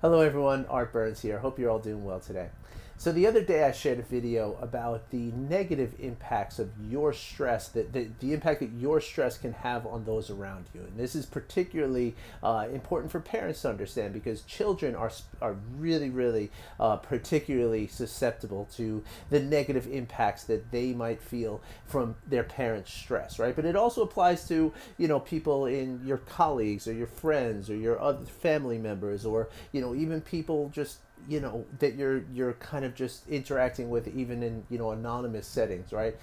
Hello everyone, Art Burns here. Hope you're all doing well today. So the other day I shared a video about the negative impacts of your stress, that the, the impact that your stress can have on those around you. And this is particularly uh, important for parents to understand because children are, are really, really uh, particularly susceptible to the negative impacts that they might feel from their parents' stress, right? But it also applies to, you know, people in your colleagues or your friends or your other family members or, you know, even people just you know that you're you're kind of just interacting with even in you know anonymous settings right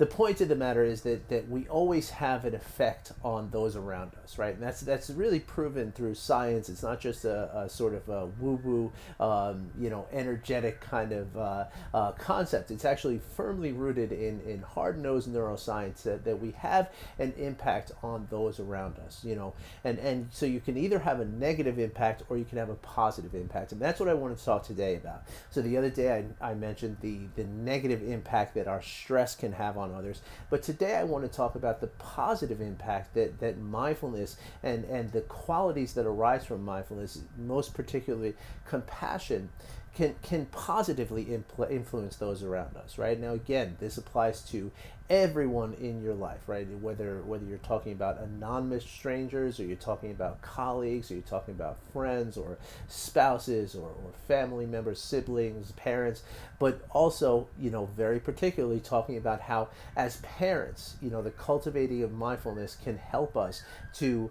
the point of the matter is that, that we always have an effect on those around us, right? And that's that's really proven through science. It's not just a, a sort of a woo-woo, um, you know, energetic kind of uh, uh, concept. It's actually firmly rooted in, in hard-nosed neuroscience that, that we have an impact on those around us, you know. And, and so you can either have a negative impact or you can have a positive impact. And that's what I want to talk today about. So the other day I, I mentioned the, the negative impact that our stress can have on on others. But today I want to talk about the positive impact that, that mindfulness and, and the qualities that arise from mindfulness, most particularly compassion, can can positively impl- influence those around us right? Now again this applies to everyone in your life right? Whether whether you're talking about anonymous strangers or you're talking about colleagues or you're talking about friends or spouses or, or family members siblings parents but also you know very particularly talking about how as parents you know the cultivating of mindfulness can help us to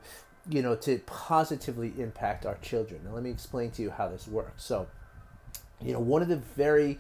you know to positively impact our children. Now let me explain to you how this works. So you know one of the very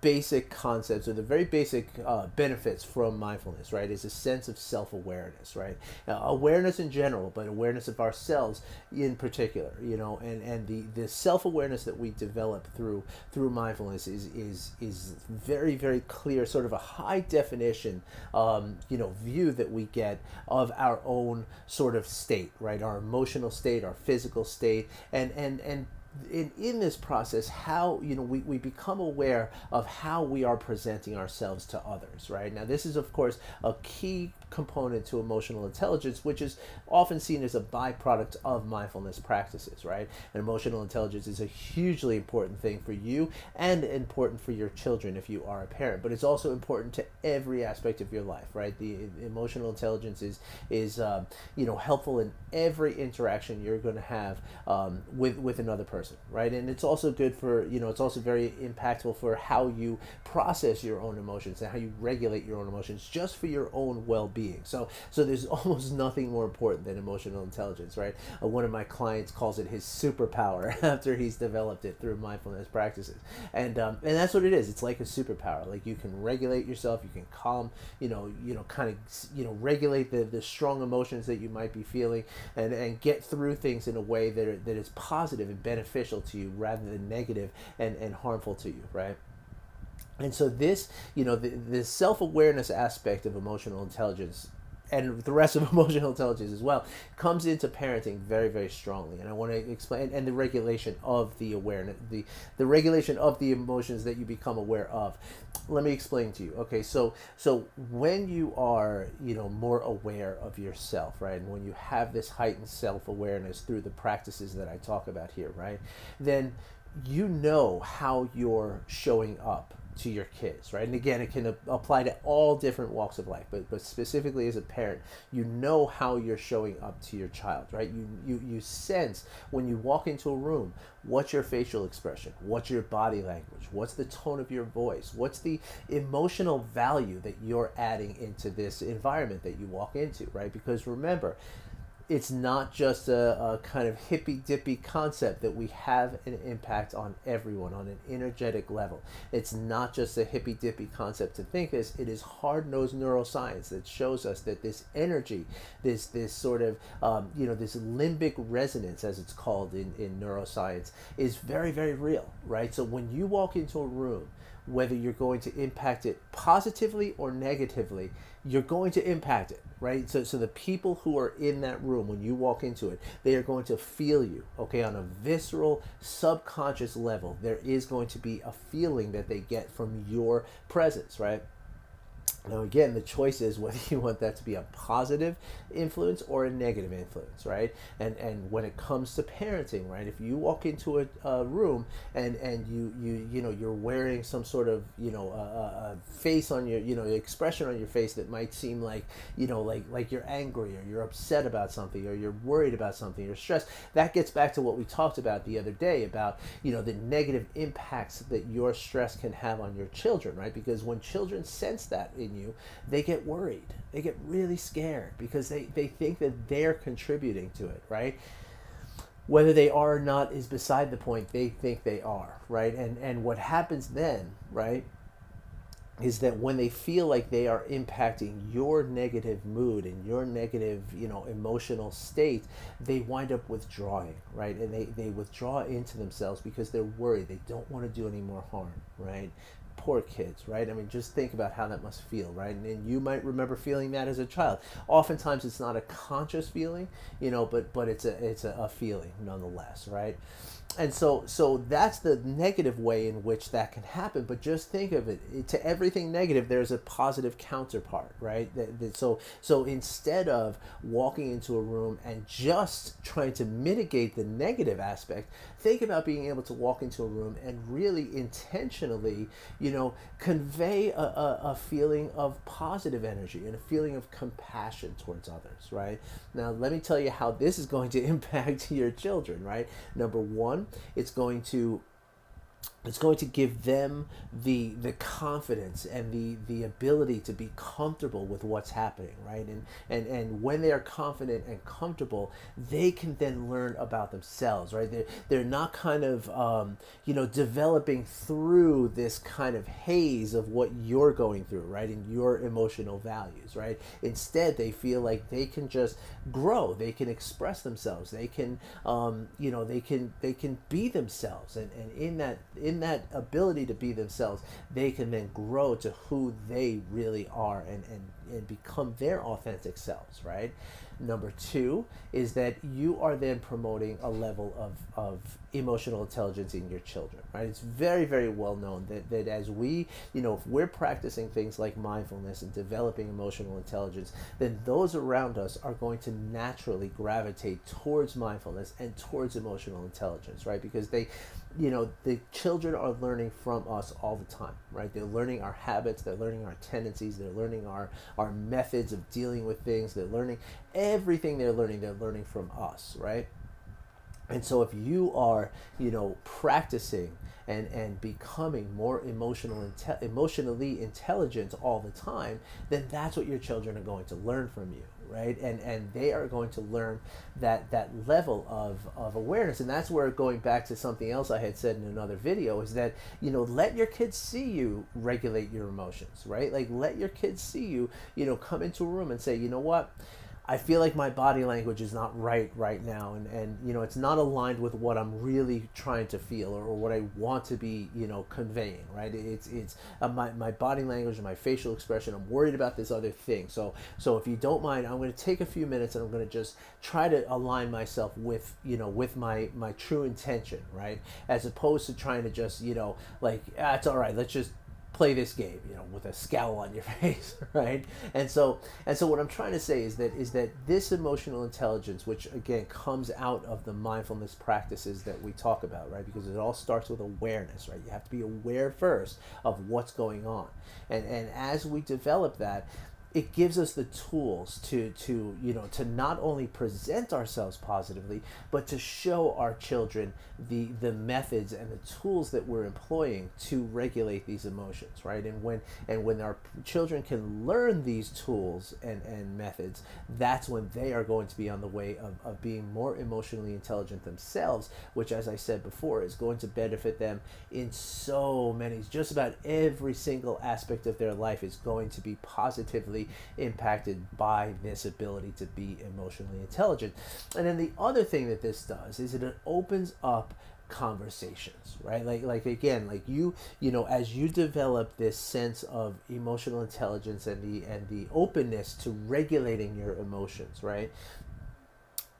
basic concepts or the very basic uh, benefits from mindfulness right is a sense of self-awareness right? Uh, awareness in general but awareness of ourselves in particular you know and and the the self-awareness that we develop through through mindfulness is is is very very clear sort of a high definition um, you know view that we get of our own sort of state right? Our emotional state our physical state and and and in, in this process how you know we, we become aware of how we are presenting ourselves to others right? Now this is of course a key component to emotional intelligence, which is often seen as a byproduct of mindfulness practices, right? And emotional intelligence is a hugely important thing for you and important for your children if you are a parent, but it's also important to every aspect of your life, right? The emotional intelligence is is um, you know helpful in every interaction you're going to have um, with with another person, right? And it's also good for you know it's also very impactful for how you process your own emotions and how you regulate your own emotions, just for your own well-being being. So so there's almost nothing more important than emotional intelligence, right? Uh, one of my clients calls it his superpower after he's developed it through mindfulness practices, and um, and that's what it is. It's like a superpower. Like you can regulate yourself, you can calm, you know, you know, kind of you know regulate the the strong emotions that you might be feeling, and and get through things in a way that are, that is positive and beneficial to you rather than negative and and harmful to you, right? And so this, you know, the, the self-awareness aspect of emotional intelligence and the rest of emotional intelligence as well comes into parenting very very strongly. And i want to explain and the regulation of the awareness the the regulation of the emotions that you become aware of. Let me explain to you okay? So so when you are you know more aware of yourself right and when you have this heightened self-awareness through the practices that i talk about here right then you know how you're showing up to your kids, right? And again, it can apply to all different walks of life, but but specifically as a parent, you know how you're showing up to your child, right? You you you sense when you walk into a room, what's your facial expression, what's your body language, what's the tone of your voice, what's the emotional value that you're adding into this environment that you walk into, right? Because remember, it's not just a, a, kind of hippy dippy concept that we have an impact on everyone on an energetic level. It's not just a hippy dippy concept to think this. It is hard nosed neuroscience that shows us that this energy, this this sort of um, you know this limbic resonance as it's called in in neuroscience, is very very real, right? So when you walk into a room whether you're going to impact it positively or negatively, you're going to impact it, right? So, so the people who are in that room, when you walk into it, they are going to feel you, okay, on a visceral, subconscious level. There is going to be a feeling that they get from your presence, right? Now, again, the choice is whether you want that to be a positive influence or a negative influence, right? And and when it comes to parenting, right, if you walk into a, a room and and you you you know you're wearing some sort of you know a, a, face on your you know expression on your face that might seem like you know like like you're angry or you're upset about something or you're worried about something or stressed, that gets back to what we talked about the other day about you know the negative impacts that your stress can have on your children, right? Because when children sense that you, they get worried. They get really scared because they, they think that they're contributing to it, right? Whether they are or not is beside the point. They think they are, right? And and what happens then, right, is that when they feel like they are impacting your negative mood and your negative, you know, emotional state, they wind up withdrawing, right? And they, they withdraw into themselves because they're worried. They don't want to do any more harm, right? Poor kids, right? I mean, just think about how that must feel, right? And, and, you might remember feeling that as a child. Oftentimes, it's not a conscious feeling, you know, but but it's a it's a, a feeling nonetheless, right? and so so that's the negative way in which that can happen but just think of it to everything negative there's a positive counterpart right that, that, so so instead of walking into a room and just trying to mitigate the negative aspect think about being able to walk into a room and really intentionally you know convey a, a, a feeling of positive energy and a feeling of compassion towards others right? Now let me tell you how this is going to impact your children right? Number one it's going to it's going to give them the the confidence and the the ability to be comfortable with what's happening right? And and and when they are confident and comfortable they can then learn about themselves right? They're, they're not kind of um, you know developing through this kind of haze of what you're going through right? And your emotional values right? Instead they feel like they can just grow. They can express themselves. They can um, you know they can they can be themselves. And, and in that in in that ability to be themselves, they can then grow to who they really are and, and, and become their authentic selves, right? Number two is that you are then promoting a level of, of emotional intelligence in your children, right? It's very, very well known that, that as we, you know, if we're practicing things like mindfulness and developing emotional intelligence, then those around us are going to naturally gravitate towards mindfulness and towards emotional intelligence, right? Because they, you know, the children are learning from us all the time, right? They're learning our habits, they're learning our tendencies, they're learning our, our methods of dealing with things, they're learning everything they're learning, they're learning from us, right? And so if you are, you know, practicing and, and becoming more emotional inte- emotionally intelligent all the time, then that's what your children are going to learn from you, right? And and they are going to learn that that level of, of awareness. And that's where going back to something else I had said in another video is that, you know, let your kids see you regulate your emotions, right? Like let your kids see you, you know, come into a room and say, you know what? I feel like my body language is not right right now, and, and you know it's not aligned with what I'm really trying to feel or, or what I want to be you know conveying. Right? It's it's uh, my my body language and my facial expression. I'm worried about this other thing. So so if you don't mind, I'm going to take a few minutes and I'm going to just try to align myself with you know with my my true intention. Right? As opposed to trying to just you know like ah, it's all right. Let's just play this game, you know, with a scowl on your face, right? And so, and so, what I'm trying to say is that is that this emotional intelligence, which again comes out of the mindfulness practices that we talk about, right? Because it all starts with awareness, right? You have to be aware first of what's going on, and and as we develop that, it gives us the tools to to you know to not only present ourselves positively but to show our children the the methods and the tools that we're employing to regulate these emotions right? And when and when our children can learn these tools and and methods that's when they are going to be on the way of, of being more emotionally intelligent themselves which as i said before is going to benefit them in so many just about every single aspect of their life is going to be positively impacted by this ability to be emotionally intelligent. And then the other thing that this does is it opens up conversations right like like again like you you know as you develop this sense of emotional intelligence and the and the openness to regulating your emotions right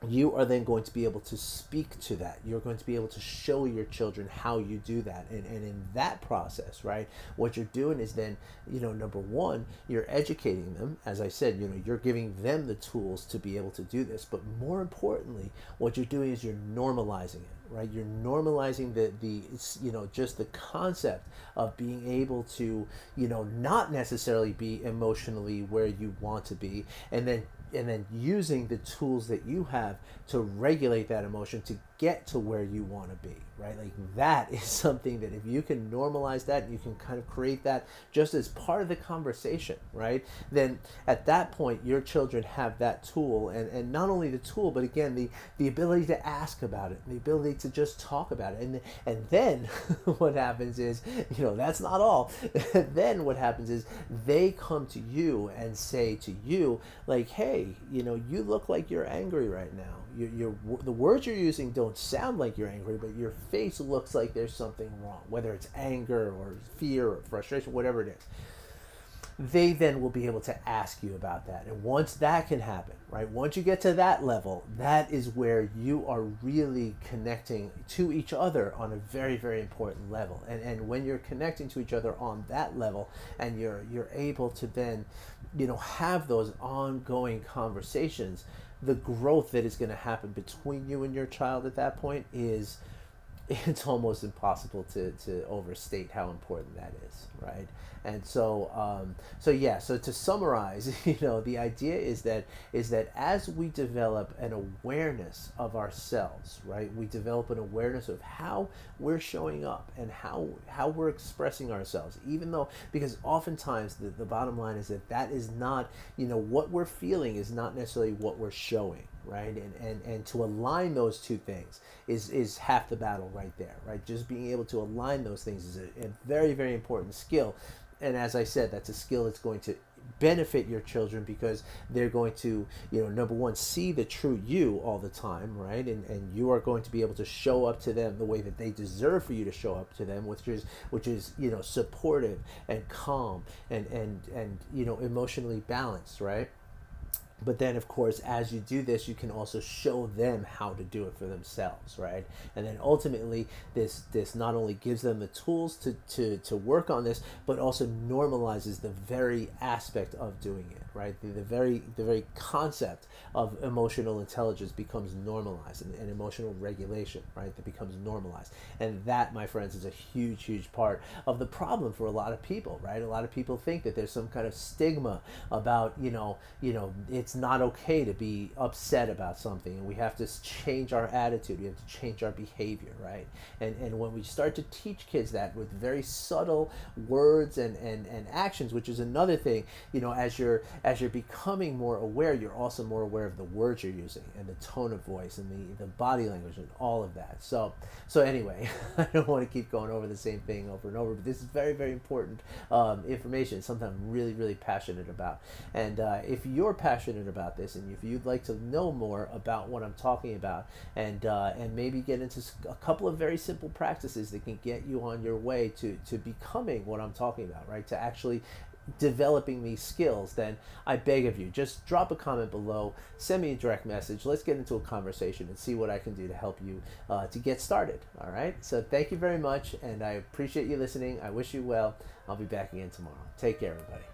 you are then going to be able to speak to that. You're going to be able to show your children how you do that. And, and in that process, right, what you're doing is then, you know, number one, you're educating them. As I said, you know, you're giving them the tools to be able to do this. But more importantly, what you're doing is you're normalizing it right you're normalizing the the you know just the concept of being able to you know not necessarily be emotionally where you want to be and then and then using the tools that you have to regulate that emotion to get to where you want to be right? Like that is something that if you can normalize that you can kind of create that just as part of the conversation right? Then at that point your children have that tool and and not only the tool but again the the ability to ask about it the ability to just talk about it. And and then what happens is you know that's not all. Then what happens is they come to you and say to you like hey you know you look like you're angry right now you, you're, the words you're using don't sound like you're angry, but your face looks like there's something wrong, whether it's anger or fear or frustration, whatever it is. They then will be able to ask you about that. And once that can happen, right, once you get to that level, that is where you are really connecting to each other on a very, very important level. And, and when you're connecting to each other on that level and you're, you're able to then, you know, have those ongoing conversations, the growth that is going to happen between you and your child at that point is it's almost impossible to, to overstate how important that is right? And so um, so yeah so to summarize you know the idea is that is that as we develop an awareness of ourselves right we develop an awareness of how we're showing up and how how we're expressing ourselves even though because oftentimes the, the bottom line is that that is not you know what we're feeling is not necessarily what we're showing right? And and and to align those two things is is half the battle right there right? Just being able to align those things is a, a very very important skill. And as i said that's a skill that's going to benefit your children because they're going to you know number one see the true you all the time right? And and you are going to be able to show up to them the way that they deserve for you to show up to them which is which is you know supportive and calm and and and you know emotionally balanced right but then of course as you do this you can also show them how to do it for themselves right? And then ultimately this this not only gives them the tools to to, to work on this but also normalizes the very aspect of doing it right? The, the very the very concept of emotional intelligence becomes normalized and, and emotional regulation right that becomes normalized. And that my friends is a huge huge part of the problem for a lot of people right? A lot of people think that there's some kind of stigma about you know you know it's it's not okay to be upset about something and we have to change our attitude we have to change our behavior right? And and when we start to teach kids that with very subtle words and and, and actions which is another thing you know as you're as you're becoming more aware you're also more aware of the words you're using and the tone of voice and the the body language and all of that. So so anyway i don't want to keep going over the same thing over and over but this is very very important um, information something i'm really really passionate about. And uh, if you're passionate passionate about this, and if you'd like to know more about what I'm talking about, and uh, and maybe get into a couple of very simple practices that can get you on your way to to becoming what I'm talking about, right? To actually developing these skills, then I beg of you, just drop a comment below, send me a direct message. Let's get into a conversation and see what I can do to help you uh, to get started. All right. So thank you very much, and I appreciate you listening. I wish you well. I'll be back again tomorrow. Take care, everybody.